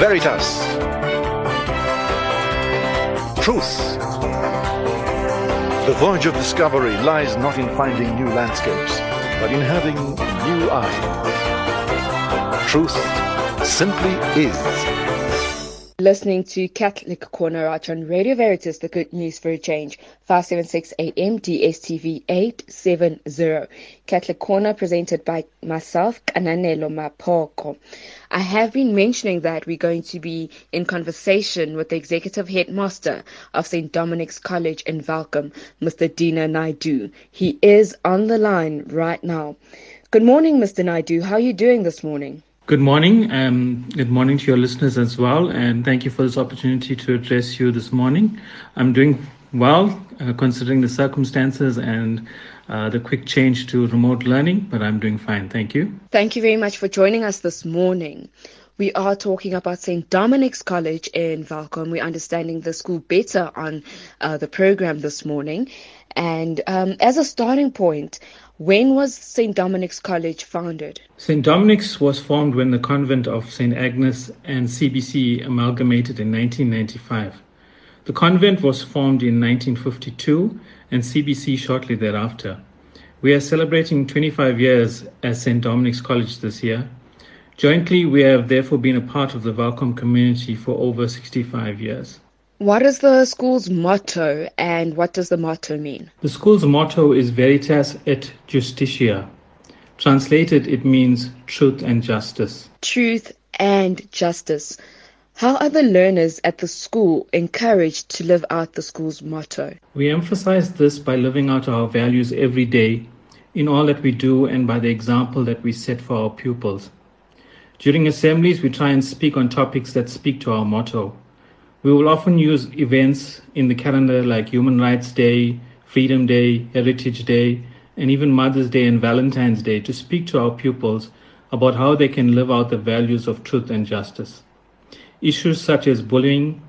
Veritas. Truth. The voyage of discovery lies not in finding new landscapes, but in having new eyes. Truth simply is. Listening to Catholic Corner out on Radio Veritas, the good news for a change, 576 AM DSTV 870. Catholic Corner presented by myself, Kananelo Mapoko. I have been mentioning that we're going to be in conversation with the executive headmaster of St. Dominic's College in Welkom, Mr. Deena Naidoo. He is on the line right now. Good morning, Mr. Naidoo. How are you doing this morning? Good morning. Um, good morning to your listeners as well, and thank you for this opportunity to address you this morning. I'm doing well, uh, considering the circumstances and uh, the quick change to remote learning, but I'm doing fine. Thank you. Thank you very much for joining us this morning. We are talking about St. Dominic's College in Welkom. We're understanding the school better on uh, the program this morning. And um, as a starting point, when was St. Dominic's College founded? St. Dominic's was formed when the convent of St. Agnes and CBC amalgamated in 1995. The convent was formed in 1952 and CBC shortly thereafter. We are celebrating 25 years as St. Dominic's College this year. Jointly, we have therefore been a part of the Welkom community for over 65 years. What is the school's motto and what does the motto mean? The school's motto is Veritas et Justitia. Translated, it means truth and justice. Truth and justice. How are the learners at the school encouraged to live out the school's motto? We emphasize this by living out our values every day in all that we do and by the example that we set for our pupils. During assemblies, we try and speak on topics that speak to our motto. We will often use events in the calendar like Human Rights Day, Freedom Day, Heritage Day, and even Mother's Day and Valentine's Day to speak to our pupils about how they can live out the values of truth and justice. Issues such as bullying,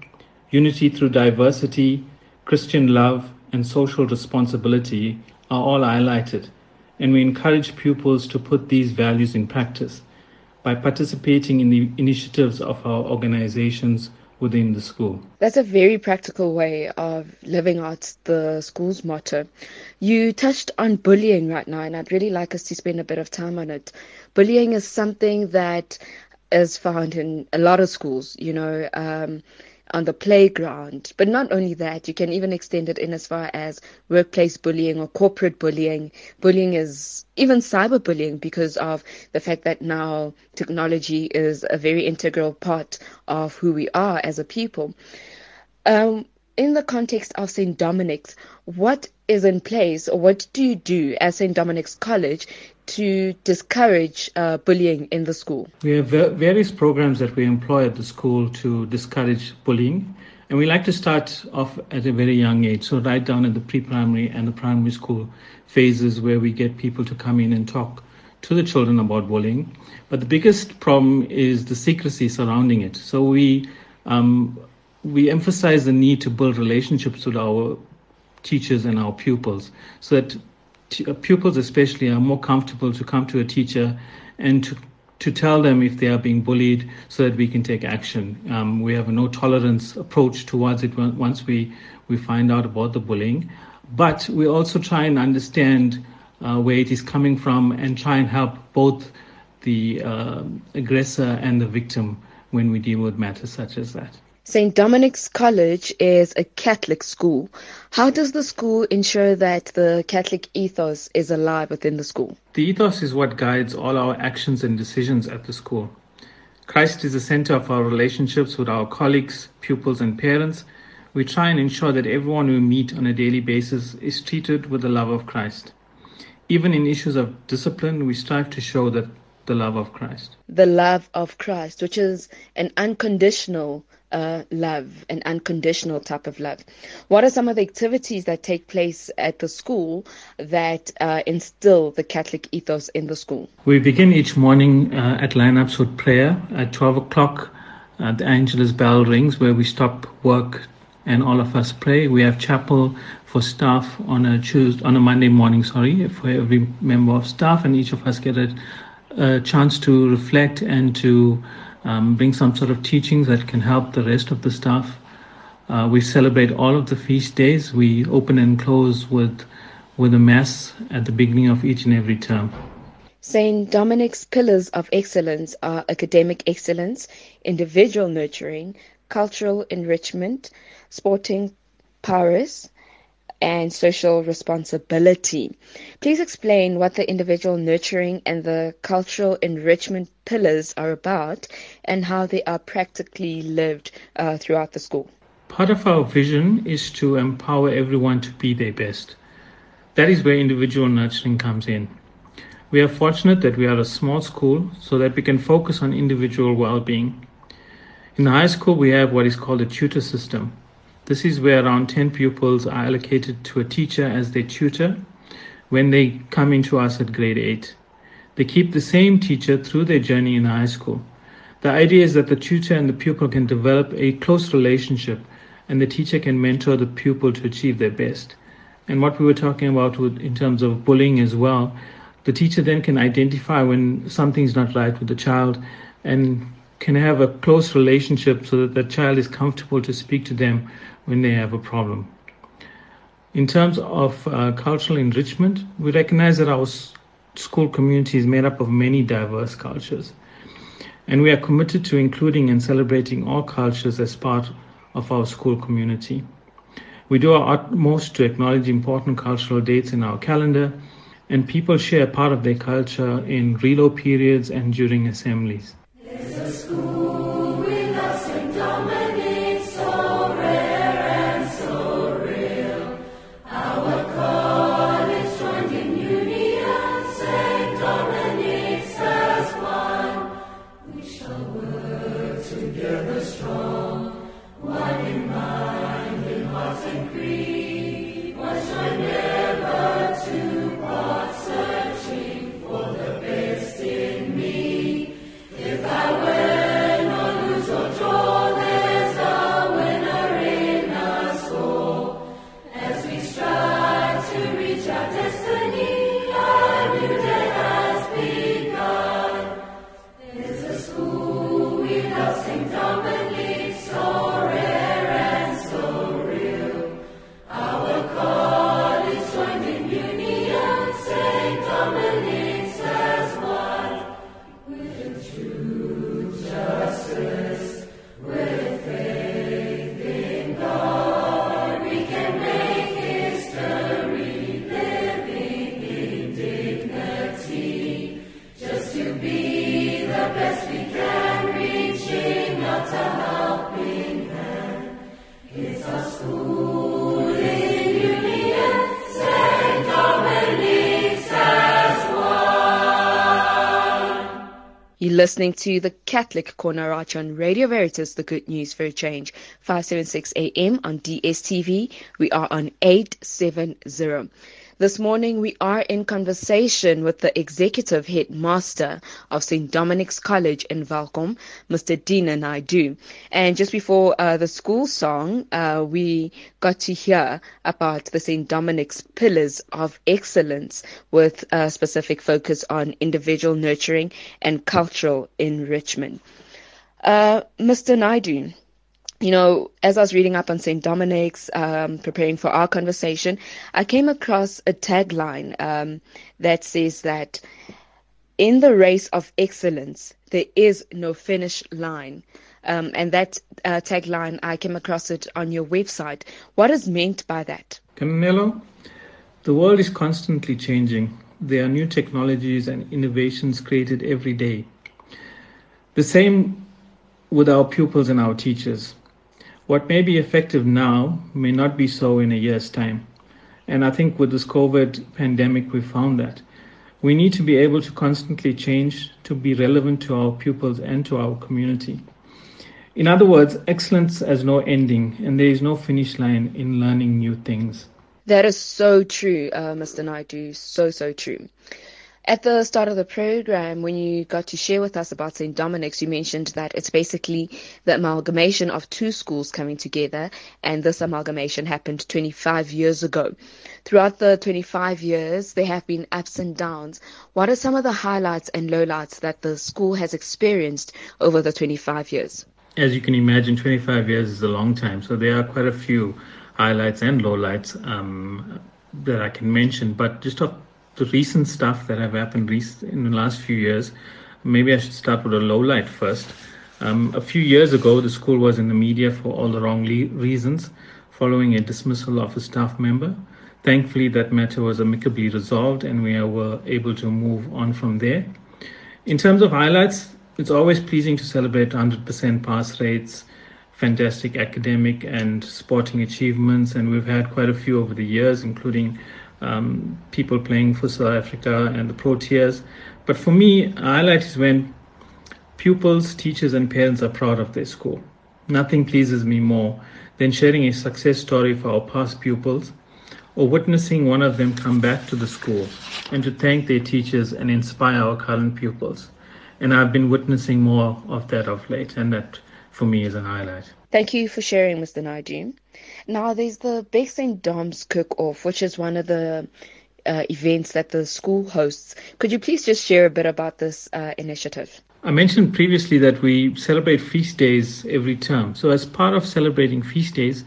unity through diversity, Christian love, and social responsibility are all highlighted, and we encourage pupils to put these values in practice by participating in the initiatives of our organizations within the school. That's a very practical way of living out the school's motto. You touched on bullying right now, and I'd really like us to spend a bit of time on it. Bullying is something that is found in a lot of schools, you know. Um, on the playground. But not only that, you can even extend it in as far as workplace bullying or corporate bullying. Bullying is even cyberbullying because of the fact that now technology is a very integral part of who we are as a people. Um, in the context of St. Dominic's, what is in place or what do you do at St. Dominic's College to discourage uh, bullying in the school? We have various programs that we employ at the school to discourage bullying. And we like to start off at a very young age, so right down at the pre primary and the primary school phases where we get people to come in and talk to the children about bullying. But the biggest problem is the secrecy surrounding it. So we um, we emphasize the need to build relationships with our teachers and our pupils so that t- uh, pupils especially are more comfortable to come to a teacher and to to tell them if they are being bullied so that we can take action. Um, we have a no tolerance approach towards it once we, we find out about the bullying. But we also try and understand uh, where it is coming from and try and help both the uh, aggressor and the victim when we deal with matters such as that. St. Dominic's College is a Catholic school. How does the school ensure that the Catholic ethos is alive within the school? The ethos is what guides all our actions and decisions at the school. Christ is the center of our relationships with our colleagues, pupils, and parents. We try and ensure that everyone we meet on a daily basis is treated with the love of Christ. Even in issues of discipline, we strive to show that the love of Christ. The love of Christ, which is an unconditional uh, love, an unconditional type of love. What are some of the activities that take place at the school that uh, instill the Catholic ethos in the school? We begin each morning uh, at lineups with prayer at 12 o'clock. Uh, the Angelus bell rings where we stop work and all of us pray. We have chapel for staff on a Tuesday, on a Monday morning, sorry, for every member of staff, and each of us get a, a chance to reflect and to um, bring some sort of teachings that can help the rest of the staff. Uh, we celebrate all of the feast days. We open and close with with a mass at the beginning of each and every term. St. Dominic's pillars of excellence are academic excellence, individual nurturing, cultural enrichment, sporting prowess, and social responsibility. Please explain what the individual nurturing and the cultural enrichment pillars are about and how they are practically lived uh, throughout the school. Part of our vision is to empower everyone to be their best. That is where individual nurturing comes in. We are fortunate that we are a small school so that we can focus on individual well being. In the high school, we have what is called a tutor system. This is where around 10 pupils are allocated to a teacher as their tutor when they come into us at grade 8. They keep the same teacher through their journey in high school. The idea is that the tutor and the pupil can develop a close relationship and the teacher can mentor the pupil to achieve their best. And what we were talking about with, in terms of bullying as well, the teacher then can identify when something's not right with the child and can have a close relationship so that the child is comfortable to speak to them when they have a problem. In terms of uh, cultural enrichment, we recognize that our school community is made up of many diverse cultures. And we are committed to including and celebrating all cultures as part of our school community. We do our utmost to acknowledge important cultural dates in our calendar, and people share part of their culture in reload periods and during assemblies. Listening to the Catholic Corner on Radio Veritas, the good news for a change. 576 AM on DSTV. We are on 870. This morning, we are in conversation with the executive headmaster of St. Dominic's College in Welkom, Mr. Deena Naidoo. And just before uh, the school song, uh, we got to hear about the St. Dominic's Pillars of Excellence with a specific focus on individual nurturing and cultural enrichment. Uh, Mr. Naidoo, you know, as I was reading up on St. Dominic's, um, preparing for our conversation, I came across a tagline um, that says that in the race of excellence, there is no finish line. Um, and that uh, tagline, I came across it on your website. What is meant by that? Canelo, the world is constantly changing. There are new technologies and innovations created every day. The same with our pupils and our teachers. What may be effective now may not be so in a year's time. And I think with this COVID pandemic, we found that. We need to be able to constantly change to be relevant to our pupils and to our community. In other words, excellence has no ending, and there is no finish line in learning new things. That is so true, uh, Mr. Naidoo. So, so true. At the start of the program, when you got to share with us about St. Dominic's, you mentioned that it's basically the amalgamation of two schools coming together, and this amalgamation happened 25 years ago. Throughout the 25 years, there have been ups and downs. What are some of the highlights and lowlights that the school has experienced over the 25 years? As you can imagine, 25 years is a long time, so there are quite a few highlights and lowlights um, that I can mention. But just off the recent stuff that have happened in the last few years, maybe I should start with a low light first. Um, a few years ago, the school was in the media for all the wrong le- reasons, following a dismissal of a staff member. Thankfully, that matter was amicably resolved, and we were able to move on from there. In terms of highlights, it's always pleasing to celebrate 100% pass rates, fantastic academic and sporting achievements, and we've had quite a few over the years, including um, people playing for South Africa and the Proteas. But for me, highlight is when pupils, teachers, and parents are proud of their school. Nothing pleases me more than sharing a success story for our past pupils or witnessing one of them come back to the school and to thank their teachers and inspire our current pupils. And I've been witnessing more of that of late, and that for me is a highlight. Thank you for sharing, Mr. Naidoo. Now, there's the Big St. Dom's Cook Off, which is one of the uh, events that the school hosts. Could you please just share a bit about this uh, initiative? I mentioned previously that we celebrate feast days every term. So, as part of celebrating feast days,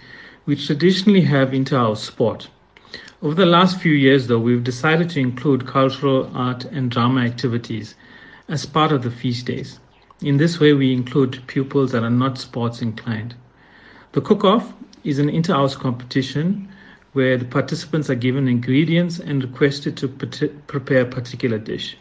we traditionally have inter-house sport. Over the last few years, though, we've decided to include cultural, art, and drama activities as part of the feast days. In this way, we include pupils that are not sports inclined. The cook off is an inter house competition where the participants are given ingredients and requested to prepare a particular dish.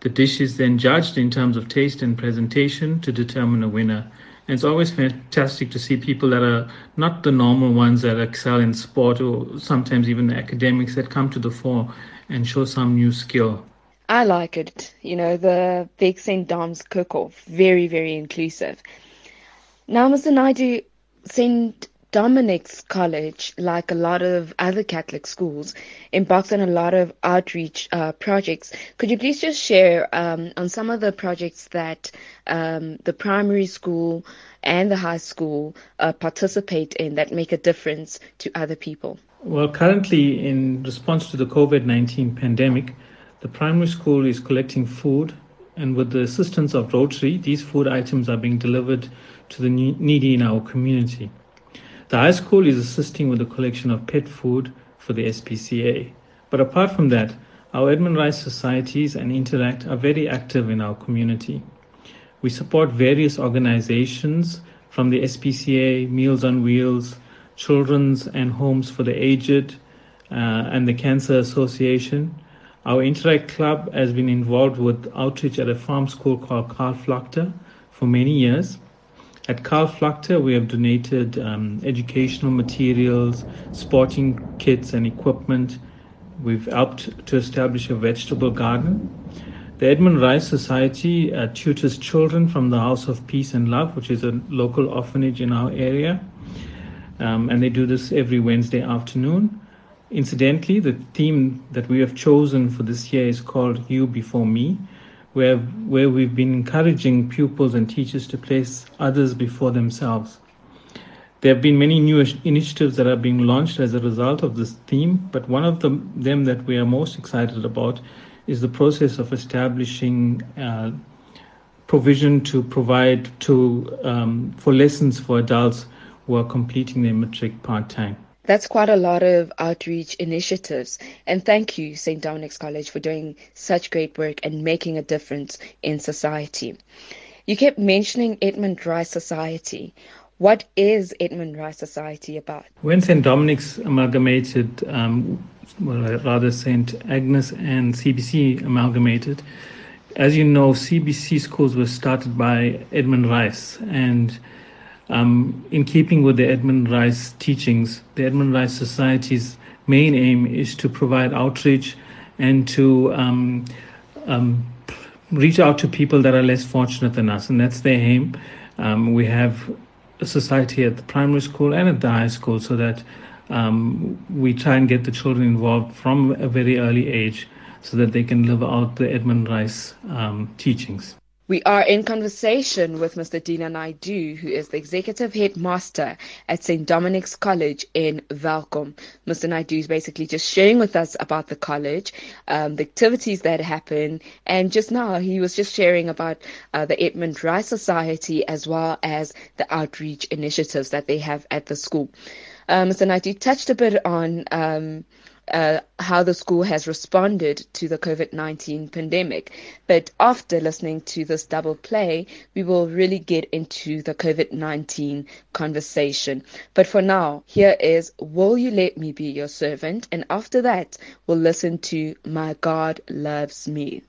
The dish is then judged in terms of taste and presentation to determine a winner. And it's always fantastic to see people that are not the normal ones that excel in sport or sometimes even the academics that come to the fore and show some new skill. I like it. You know, the Big St. Dom's cook off, very, very inclusive. Now, Mr. Naidoo, St. Dominic's College, like a lot of other Catholic schools, embarks on a lot of outreach uh, projects. Could you please just share um, on some of the projects that um, the primary school and the high school uh, participate in that make a difference to other people? Well, currently, in response to the COVID 19 pandemic, the primary school is collecting food, and with the assistance of Rotary, these food items are being delivered to the needy in our community. The high school is assisting with the collection of pet food for the SPCA. But apart from that, our Edmund Rice societies and Interact are very active in our community. We support various organizations from the SPCA, Meals on Wheels, Children's and Homes for the Aged, uh, and the Cancer Association, our Interact Club has been involved with outreach at a farm school called Karl Flachter for many years. At Karl Flachter, we have donated um, educational materials, sporting kits, and equipment. We've helped to establish a vegetable garden. The Edmund Rice Society uh, tutors children from the House of Peace and Love, which is a local orphanage in our area. Um, and they do this every Wednesday afternoon. Incidentally, the theme that we have chosen for this year is called You Before Me, where, where we've been encouraging pupils and teachers to place others before themselves. There have been many new initiatives that are being launched as a result of this theme, but one of them, them that we are most excited about is the process of establishing uh, provision to provide to um, for lessons for adults who are completing their matric part time. That's quite a lot of outreach initiatives. And thank you, St. Dominic's College, for doing such great work and making a difference in society. You kept mentioning Edmund Rice Society. What is Edmund Rice Society about? When St. Dominic's amalgamated, um, well, rather St. Agnes and CBC amalgamated, as you know, CBC schools were started by Edmund Rice, and um, in keeping with the Edmund Rice teachings, the Edmund Rice Society's main aim is to provide outreach and to um, um, reach out to people that are less fortunate than us, and that's their aim. Um, we have a society at the primary school and at the high school so that um, we try and get the children involved from a very early age so that they can live out the Edmund Rice um, teachings. We are in conversation with Mr. Deena Naidoo, who is the executive headmaster at St. Dominic's College in Welkom. Mr. Naidoo is basically just sharing with us about the college, um, the activities that happen, and just now he was just sharing about uh, the Edmund Rice Society as well as the outreach initiatives that they have at the school. Uh, Mr. Naidoo touched a bit on um, uh, how the school has responded to the COVID 19 pandemic. But after listening to this double play, we will really get into the COVID 19 conversation. But for now, here is Will You Let Me Be Your Servant? And after that, we'll listen to My God Loves Me.